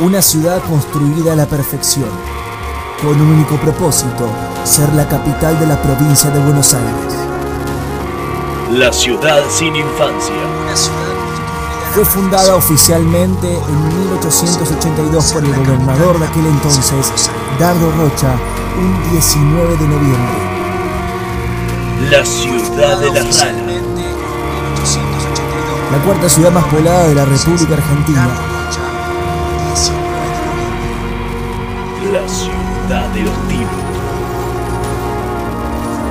Una ciudad construida a la perfección, con un único propósito, ser la capital de la provincia de Buenos Aires. La ciudad sin infancia. Fue fundada oficialmente en 1882 por el gobernador de aquel entonces, Dardo Rocha, un 19 de noviembre. La ciudad de las ranas. La cuarta ciudad más poblada de la República Argentina. Ciudad de los.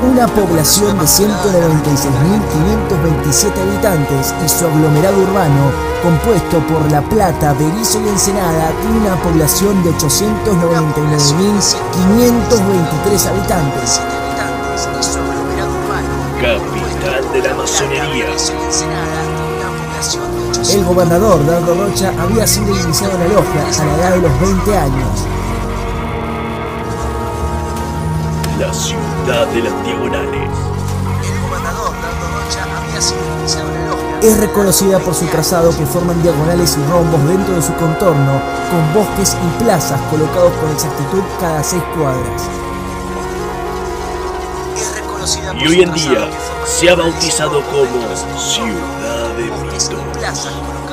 Una población de 196.527 habitantes y su aglomerado urbano, compuesto por La Plata, Berizo y Ensenada, tiene una población de 899.523 habitantes. Capital de la masonería. El gobernador Dardo Rocha había sido iniciado en la logia a la edad de los 20 años. La ciudad de las diagonales. Es reconocida por su trazado que forman diagonales y rombos dentro de su contorno, con bosques y plazas colocados con exactitud cada seis cuadras. Y hoy en día se ha bautizado como Ciudad de Mito.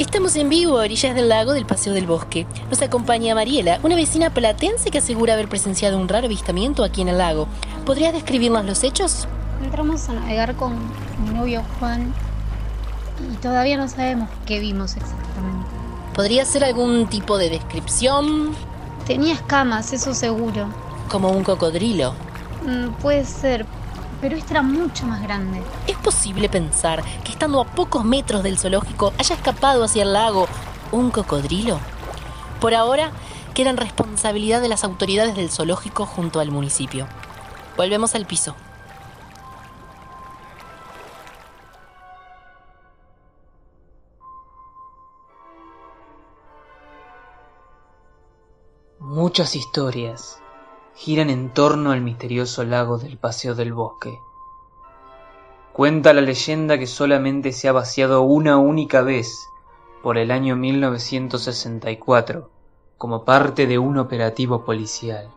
Estamos en vivo a orillas del lago del Paseo del Bosque. Nos acompaña Mariela, una vecina platense que asegura haber presenciado un raro avistamiento aquí en el lago. ¿Podrías describirnos los hechos? Entramos a navegar con mi novio Juan y todavía no sabemos qué vimos exactamente. ¿Podría ser algún tipo de descripción? Tenía escamas, eso seguro. Como un cocodrilo. Mm, puede ser, pero este era mucho más grande. ¿Es posible pensar que estando a pocos metros del zoológico haya escapado hacia el lago un cocodrilo? Por ahora queda en responsabilidad de las autoridades del zoológico junto al municipio. Volvemos al piso. Muchas historias giran en torno al misterioso lago del Paseo del Bosque. Cuenta la leyenda que solamente se ha vaciado una única vez por el año 1964 como parte de un operativo policial.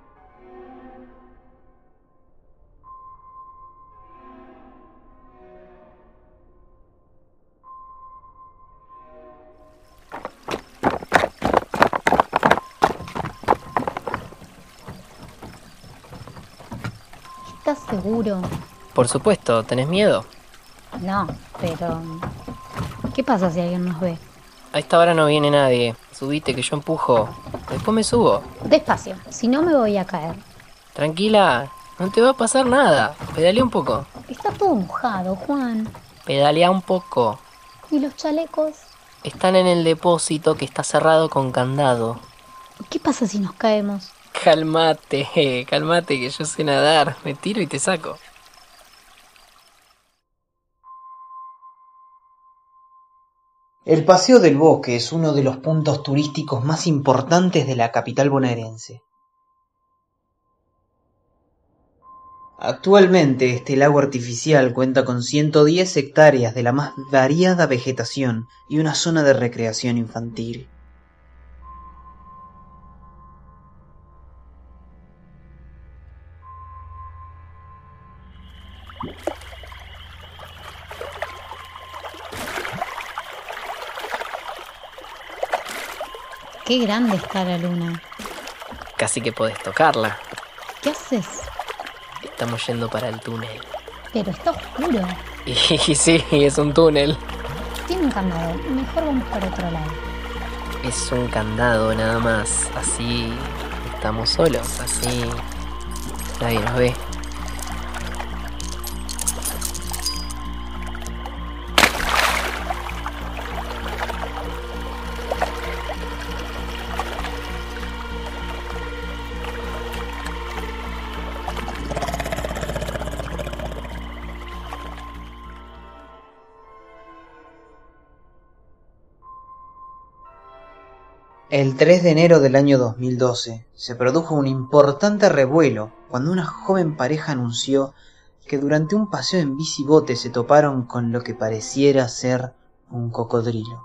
Por supuesto, ¿tenés miedo? No, pero... ¿Qué pasa si alguien nos ve? A esta hora no viene nadie. Subite que yo empujo. Después me subo. Despacio, si no me voy a caer. Tranquila, no te va a pasar nada. Pedalea un poco. Está todo mojado, Juan. Pedalea un poco. ¿Y los chalecos? Están en el depósito que está cerrado con candado. ¿Qué pasa si nos caemos? Calmate, calmate que yo sé nadar. Me tiro y te saco. El Paseo del Bosque es uno de los puntos turísticos más importantes de la capital bonaerense. Actualmente este lago artificial cuenta con 110 hectáreas de la más variada vegetación y una zona de recreación infantil. Qué grande está la luna. Casi que podés tocarla. ¿Qué haces? Estamos yendo para el túnel. Pero está oscuro. Y sí, es un túnel. Tiene un candado. Mejor vamos para otro lado. Es un candado nada más. Así estamos solos. Así nadie nos ve. El 3 de enero del año 2012 se produjo un importante revuelo cuando una joven pareja anunció que durante un paseo en bicibote se toparon con lo que pareciera ser un cocodrilo.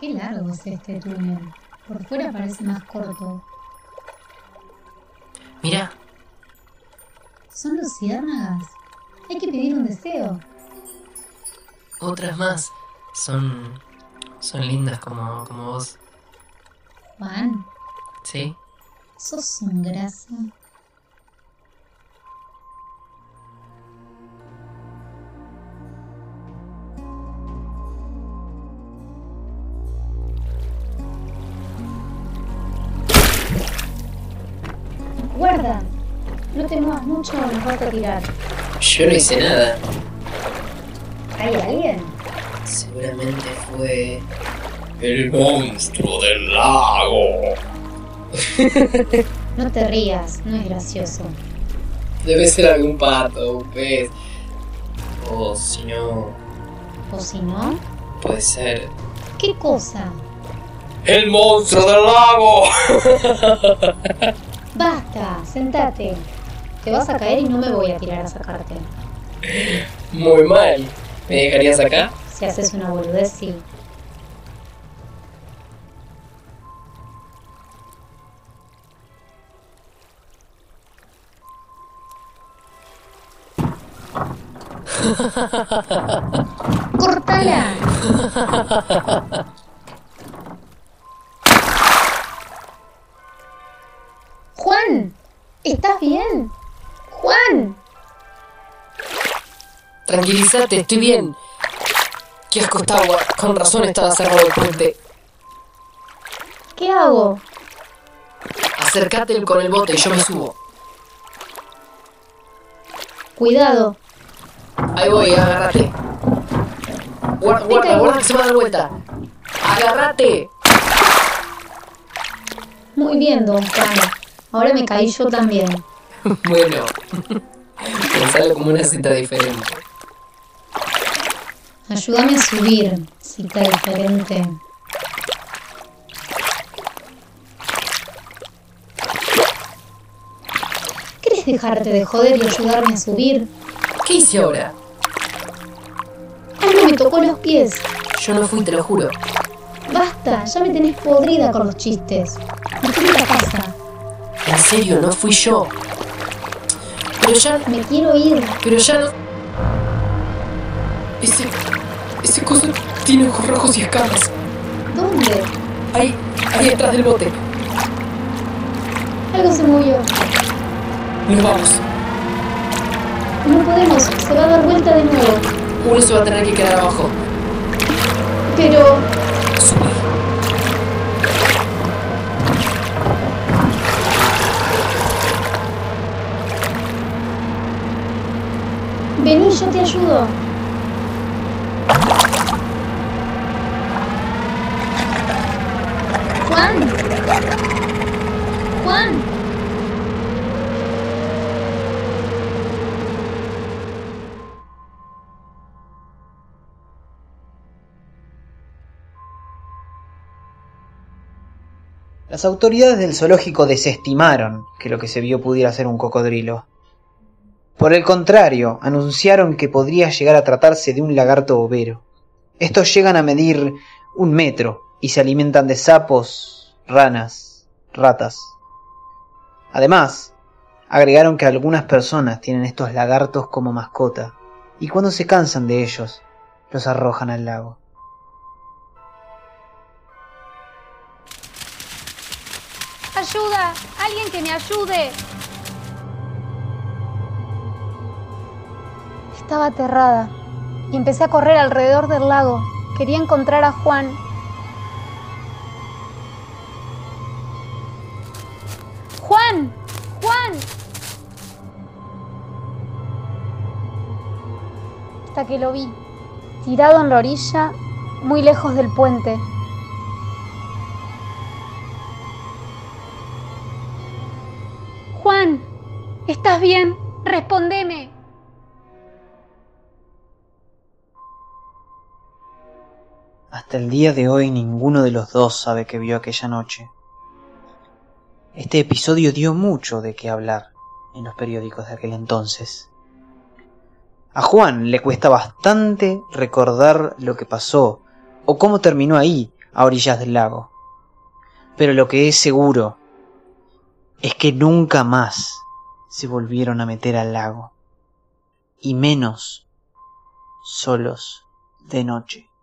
Qué largo es este túnel. Por fuera parece más corto. Mira, Son luciérnagas. Hay que pedir un deseo. otras más. Son. son lindas como, como vos. Juan, ¿Sí? sos un grasa. Guarda, no te muevas mucho o nos vas a tirar. Yo no hice nada. ¿Hay alguien? Seguramente fue. El monstruo del lago. No te rías, no es gracioso. Debe ser algún pato, un pez. O si no, ¿O si no? puede ser. ¿Qué cosa? El monstruo del lago. Basta, sentate. Te vas a caer y no me voy a tirar a sacarte. Muy mal. ¿Me dejarías acá? Si haces una boludez, sí. ¡Cortala! Juan, ¿estás bien? Juan, Tranquilízate, estoy bien. Qué asco está agua. Con razón estaba cerrado el puente. ¿qué hago? Acércate con el bote y yo me subo. Cuidado. Ahí voy, agárrate. Guarda, guarda, guarda que se va a dar vuelta. ¡Agárrate! Muy bien, don Juan. Ahora me caí yo también. Bueno, pensalo como una cita diferente. Ayúdame a subir, cita diferente. ¿Querés dejarte de joder y ayudarme a subir? ¿Qué hice ahora? Algo me tocó los pies. Yo no fui, te lo juro. Basta, ya me tenés podrida con los chistes. Me quiero ir a casa. En serio, no fui yo. Pero ya, Me quiero ir. pero ya no... Ese... Ese coso tiene ojos rojos y escamas. ¿Dónde? Ahí, ahí detrás del bote. Algo se movió. Nos vamos. No podemos, se va a dar vuelta de nuevo. Uno se va a tener que quedar abajo. Pero Sube. Vení, yo te ayudo. Juan. Juan. Las autoridades del zoológico desestimaron que lo que se vio pudiera ser un cocodrilo. Por el contrario, anunciaron que podría llegar a tratarse de un lagarto overo. Estos llegan a medir un metro y se alimentan de sapos, ranas, ratas. Además, agregaron que algunas personas tienen estos lagartos como mascota y cuando se cansan de ellos, los arrojan al lago. ¡Ayuda! ¡Alguien que me ayude! Estaba aterrada y empecé a correr alrededor del lago. Quería encontrar a Juan. ¡Juan! ¡Juan! Hasta que lo vi, tirado en la orilla, muy lejos del puente. Juan, ¿Estás bien? Respóndeme. Hasta el día de hoy ninguno de los dos sabe que vio aquella noche. Este episodio dio mucho de qué hablar en los periódicos de aquel entonces. A Juan le cuesta bastante recordar lo que pasó o cómo terminó ahí, a orillas del lago. Pero lo que es seguro es que nunca más se volvieron a meter al lago, y menos solos de noche.